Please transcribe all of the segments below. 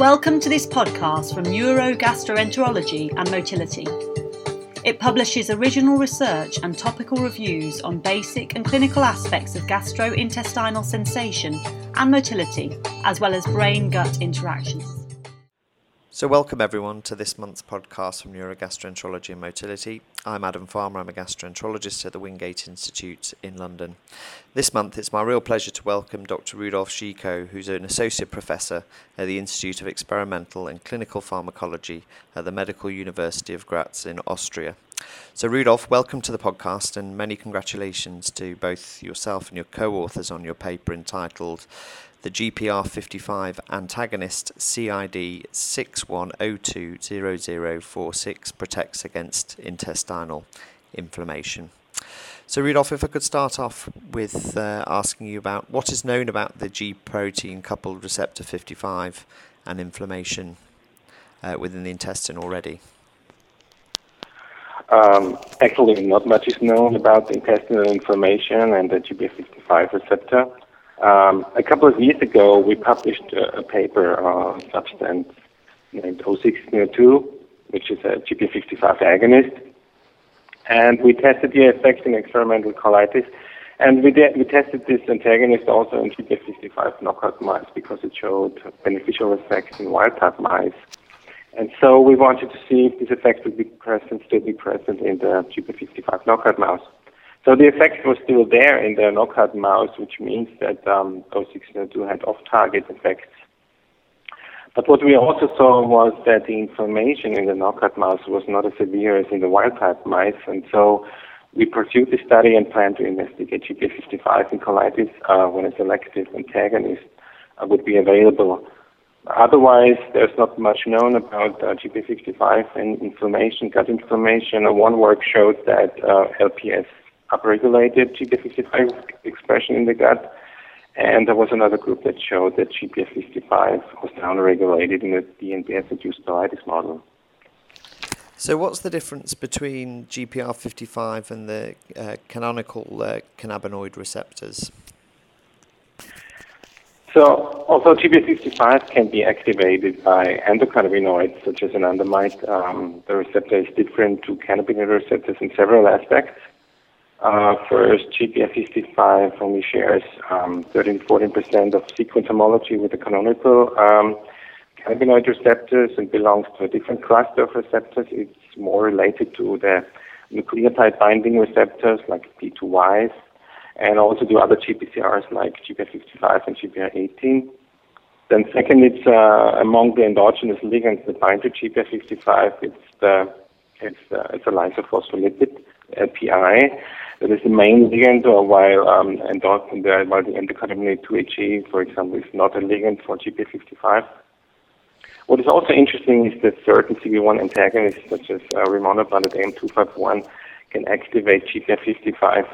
Welcome to this podcast from Neurogastroenterology and Motility. It publishes original research and topical reviews on basic and clinical aspects of gastrointestinal sensation and motility, as well as brain gut interactions. So, welcome everyone to this month's podcast from Neurogastroenterology and Motility. I'm Adam Farmer, I'm a gastroenterologist at the Wingate Institute in London. This month, it's my real pleasure to welcome Dr. Rudolf Schiekow, who's an associate professor at the Institute of Experimental and Clinical Pharmacology at the Medical University of Graz in Austria. So, Rudolf, welcome to the podcast and many congratulations to both yourself and your co authors on your paper entitled the GPR55 antagonist CID 61020046 protects against intestinal inflammation. So, Rudolf, if I could start off with uh, asking you about what is known about the G protein coupled receptor 55 and inflammation uh, within the intestine already. Um, actually, not much is known about intestinal inflammation and the GPR55 receptor. Um, a couple of years ago, we published a, a paper on a substance named 0602, which is a GP55 agonist. And we tested the effects in experimental colitis. And we, did, we tested this antagonist also in GP55 knockout mice because it showed beneficial effects in wild type mice. And so we wanted to see if this effect would be present, still be present in the GP55 knockout mouse. So the effect was still there in the knockout mouse, which means that um, 0602 had off-target effects. But what we also saw was that the inflammation in the knockout mouse was not as severe as in the wild-type mice, and so we pursued the study and plan to investigate GP55 in colitis uh, when a selective antagonist uh, would be available. Otherwise, there's not much known about uh, GPR55 and inflammation, gut inflammation. One work showed that uh, LPS upregulated GPR55 expression in the gut. And there was another group that showed that GPR55 was downregulated in the DNPS-induced colitis model. So, what's the difference between GPR55 and the uh, canonical uh, cannabinoid receptors? So, although GPR55 can be activated by endocannabinoids such as anandamide, um, the receptor is different to cannabinoid receptors in several aspects. Uh, first, GPR55 only shares um, 13 14% of sequence homology with the canonical um, cannabinoid receptors and belongs to a different cluster of receptors. It's more related to the nucleotide binding receptors like P2Ys and also to other GPCRs like GPR55 and GPR18. Then second, it's uh, among the endogenous ligands that bind to GPR55. It's the it's, uh, it's a lysophospholipid, LPI. That is the main ligand, or while um, endorphin, the, while the endocannabinoid 2-HE, for example, is not a ligand for GPR55. What is also interesting is that certain CB1 antagonists, such as uh, rimonabant at AM251, can activate GPR55.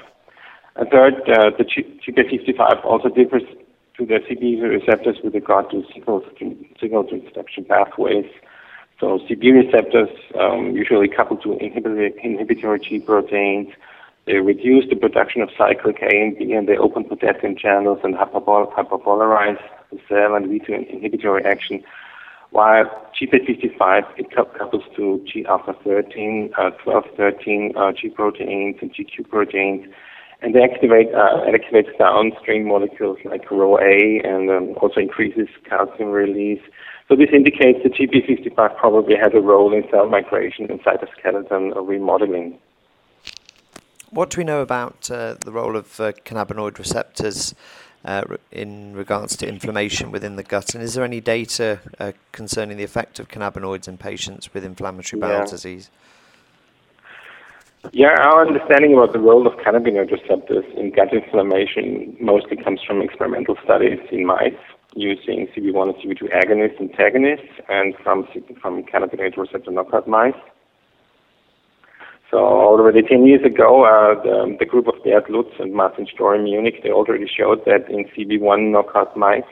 A third, uh, the GPR55 also differs to the CB receptors with regard to signal, signal transduction pathways. So CB receptors um, usually couple to inhibitory, inhibitory G proteins, they reduce the production of cyclic A and B, and they open potassium channels and hyperpolarize the cell and lead to an inhibitory action. While GP55 it couples to G alpha 13, uh, 12, 13 uh, G proteins and GQ proteins, and they activate uh, activates downstream molecules like RhoA and um, also increases calcium release. So this indicates that GP55 probably has a role in cell migration and cytoskeleton remodeling. What do we know about uh, the role of uh, cannabinoid receptors uh, in regards to inflammation within the gut? And is there any data uh, concerning the effect of cannabinoids in patients with inflammatory bowel yeah. disease? Yeah, our understanding about the role of cannabinoid receptors in gut inflammation mostly comes from experimental studies in mice using CB1 and CB2 agonists, antagonists, and from, from cannabinoid receptor knockout mice. So already 10 years ago, uh, the, the, group of Bert Lutz and Martin Storr in Munich, they already showed that in CB1 knockout mice,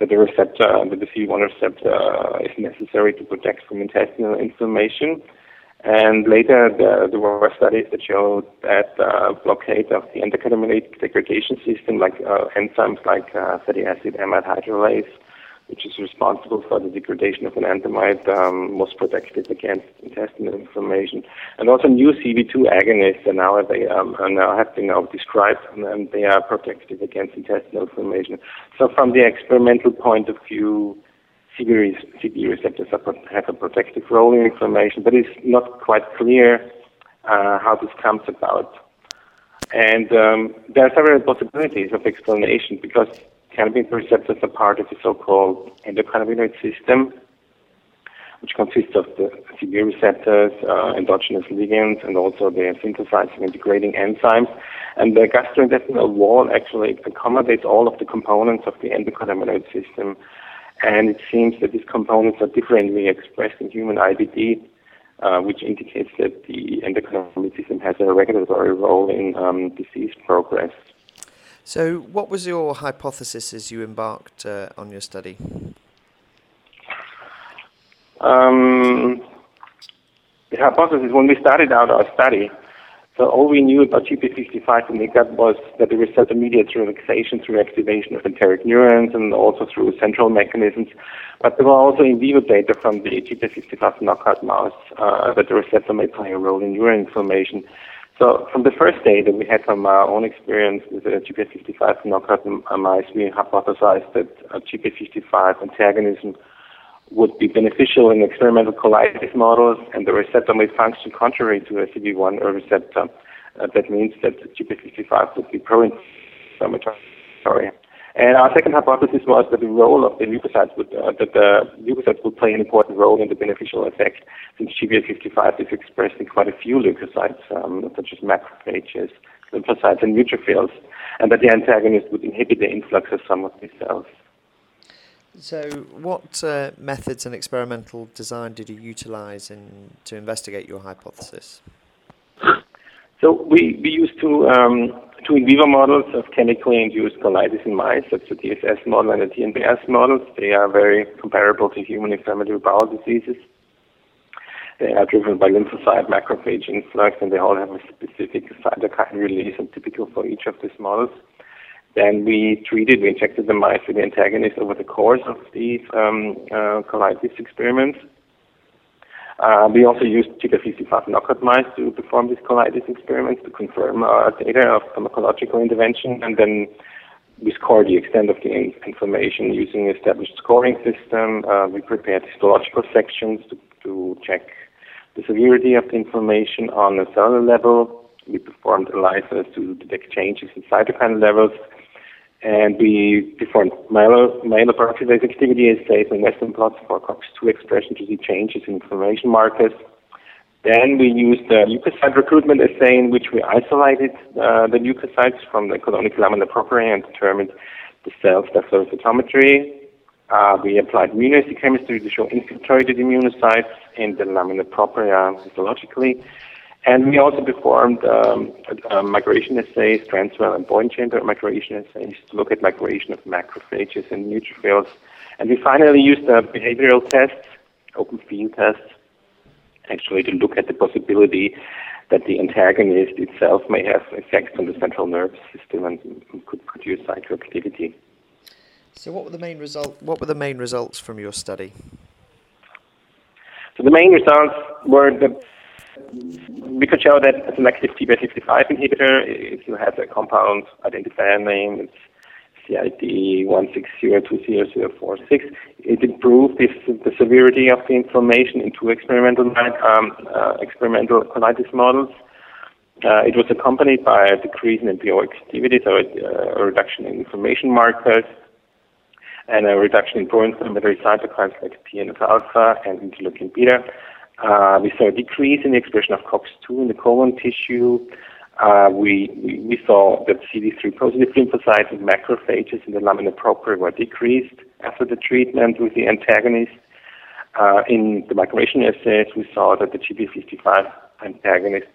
that the receptor, that the CB1 receptor uh, is necessary to protect from intestinal inflammation. And later, the, there were studies that showed that uh, blockade of the endocannabinoid degradation system, like uh, enzymes like uh, fatty acid amide hydrolase, which is responsible for the degradation of an enanthamide, um, was protective against intestinal inflammation. And also new CB2 agonists are now, they, um, are now have been now described, and they are protective against intestinal inflammation. So from the experimental point of view, CB, receptors have a protective role in inflammation, but it's not quite clear uh, how this comes about. And um, there are several possibilities of explanation because cannabinoid receptors are part of the so-called endocannabinoid system, which consists of the CB receptors, uh, endogenous ligands, and also the synthesizing and degrading enzymes. And the gastrointestinal wall actually accommodates all of the components of the endocannabinoid system. And it seems that these components are differently expressed in human IBD, uh, which indicates that the endocannabinoid system has a regulatory role in um, disease progress. So, what was your hypothesis as you embarked uh, on your study? Um, the hypothesis when we started out our study, so all we knew about GP55 in the gut was that the receptor mediates relaxation through activation of enteric neurons and also through central mechanisms. But there were also in vivo data from the GP55 knockout mouse uh, that the receptor may play a role in neuroinflammation. So from the first data we had from our own experience with the GP55 knockout mice, we hypothesized that GP55 antagonism would be beneficial in experimental colitis models, and the receptor may function contrary to a CB1 receptor. Uh, that means that GP55 would be pro-inflammatory. And our second hypothesis was that the role of the leukocytes would, uh, that the leukocytes would play an important role in the beneficial effect, since GP55 is expressed in quite a few leukocytes, um, such as macrophages, lymphocytes, and neutrophils, and that the antagonist would inhibit the influx of some of these cells. So, what uh, methods and experimental design did you utilize in, to investigate your hypothesis? So, we, we used two, um, two in vivo models of chemically induced colitis in mice. That's the TSS model and the TNBS model. They are very comparable to human inflammatory bowel diseases. They are driven by lymphocyte macrophage influx, and they all have a specific cytokine release and typical for each of these models. Then we treated, we injected the mice with the antagonist over the course of these um, uh, colitis experiments. Uh, we also used GP55 knockout mice to perform these colitis experiments to confirm our data of pharmacological intervention, and then we scored the extent of the inflammation using established scoring system. Uh, we prepared histological sections to, to check the severity of the inflammation on a cellular level. We performed ELISAs to detect changes in cytokine levels and we performed myeloperoxidase activity assays and Western blots for COX-2 expression to see changes in inflammation markers. Then we used the leukocyte recruitment assay in which we isolated uh, the leukocytes from the colonic lamina propria and determined the cell cytometry. Uh, we applied immunohistochemistry to show infiltrated immunocytes in the lamina propria histologically. And we also performed um, migration assays, transwell and Boyne chamber migration assays to look at migration of macrophages and neutrophils. And we finally used uh, behavioral tests, open field tests, actually to look at the possibility that the antagonist itself may have effects on the central nervous system and could produce psychoactivity. So, what were the main result? What were the main results from your study? So, the main results were that we could show that a selective TP55 inhibitor, if you have a compound identifier name, it's CID 160200046, it improved the severity of the inflammation in two experimental um, uh, experimental colitis models. Uh, it was accompanied by a decrease in MPO activity, so a, uh, a reduction in inflammation markers, and a reduction in pro-inflammatory cytokines like TNF alpha and interleukin beta. Uh, we saw a decrease in the expression of COX2 in the colon tissue. Uh, we, we, saw that CD3 positive lymphocytes and macrophages in the lamina propria were decreased after the treatment with the antagonist. Uh, in the migration assays, we saw that the GP55 antagonist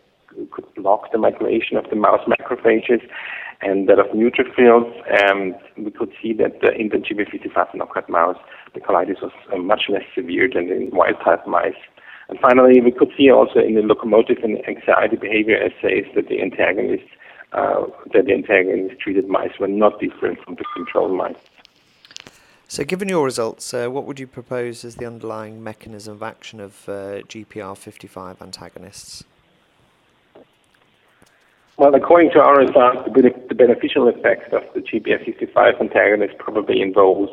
could block the migration of the mouse macrophages and that of neutrophils. And we could see that the, in the GP55 knockout mouse, the colitis was uh, much less severe than in wild type mice. And finally, we could see also in the locomotive and anxiety behavior assays that the antagonists, uh, that the antagonist treated mice were not different from the control mice. So, given your results, uh, what would you propose as the underlying mechanism of action of uh, GPR55 antagonists? Well, according to our results, the beneficial effect of the GPR55 antagonist probably involves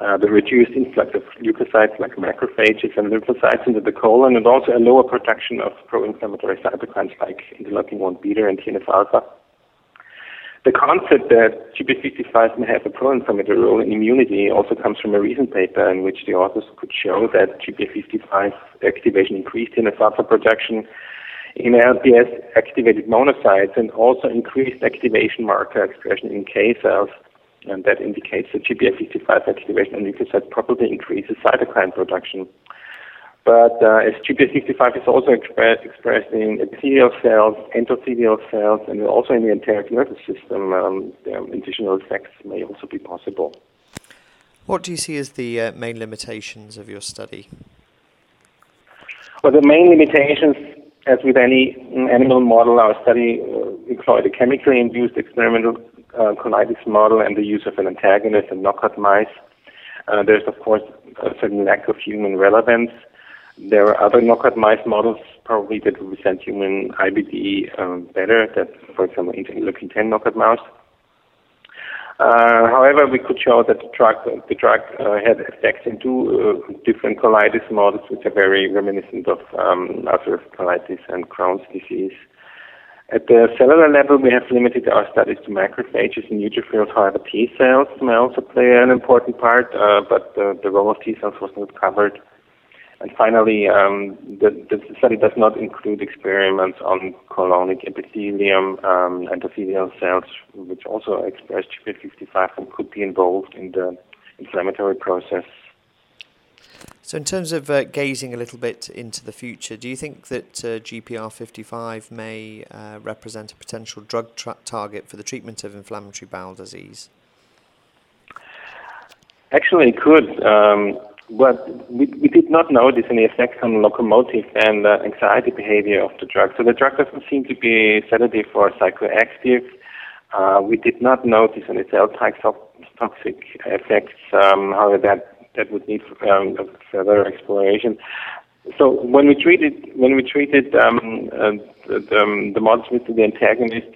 uh, the reduced influx of leukocytes like macrophages and lymphocytes into the colon, and also a lower production of pro-inflammatory cytokines like interleukin 1 beta and TNF alpha. The concept that GPR55 may have a pro-inflammatory role in immunity also comes from a recent paper in which the authors could show that GPR55 activation increased TNF alpha production in LPS activated monocytes and also increased activation marker expression in K cells. And that indicates that GPR55 activation on leukocytes probably increases cytokine production. But uh, as GPR55 is also express, expressed in epithelial cells, endothelial cells, and also in the enteric nervous system, um, additional effects may also be possible. What do you see as the uh, main limitations of your study? Well, the main limitations, as with any animal model, our study uh, employed a chemically induced experimental uh, colitis model and the use of an antagonist and knockout mice. Uh, there's, of course, a certain lack of human relevance. There are other knockout mice models probably that represent human IBD um, better, that, for example, interleukin 10 knockout mouse. Uh, however, we could show that the drug, the drug uh, had effects in two uh, different colitis models, which are very reminiscent of um, ulcerative colitis and Crohn's disease. At the cellular level, we have limited our studies to macrophages and neutrophils. However, T cells may also play an important part, uh, but the role of T cells was not covered. And finally, um, the, the, study does not include experiments on colonic epithelium um, endothelial cells, which also express GPR55 and could be involved in the inflammatory process. So, in terms of uh, gazing a little bit into the future, do you think that uh, GPR55 may uh, represent a potential drug tra- target for the treatment of inflammatory bowel disease? Actually, it could. Um, but we, we did not notice any effects on locomotive and uh, anxiety behavior of the drug. So the drug doesn't seem to be sedative or psychoactive. Uh, we did not notice any cell toxic effects. Um, however, that that would need um, further exploration. So when we treated when we treated um, uh, the, um, the with the antagonist,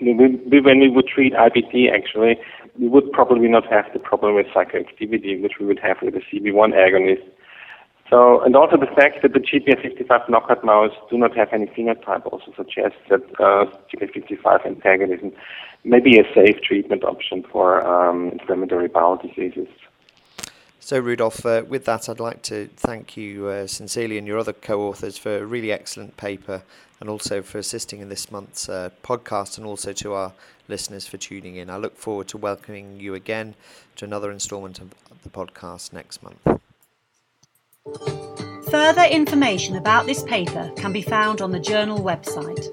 we, we, when we would treat IBD, actually, we would probably not have the problem with psychoactivity, which we would have with the CB1 agonist. So, and also the fact that the GPR55 knockout mouse do not have any phenotype also suggests that uh, GPR55 antagonism may be a safe treatment option for um, inflammatory bowel diseases. So, Rudolf, uh, with that, I'd like to thank you uh, sincerely and your other co authors for a really excellent paper and also for assisting in this month's uh, podcast and also to our listeners for tuning in. I look forward to welcoming you again to another instalment of the podcast next month. Further information about this paper can be found on the journal website.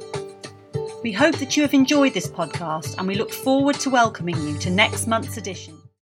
We hope that you have enjoyed this podcast and we look forward to welcoming you to next month's edition.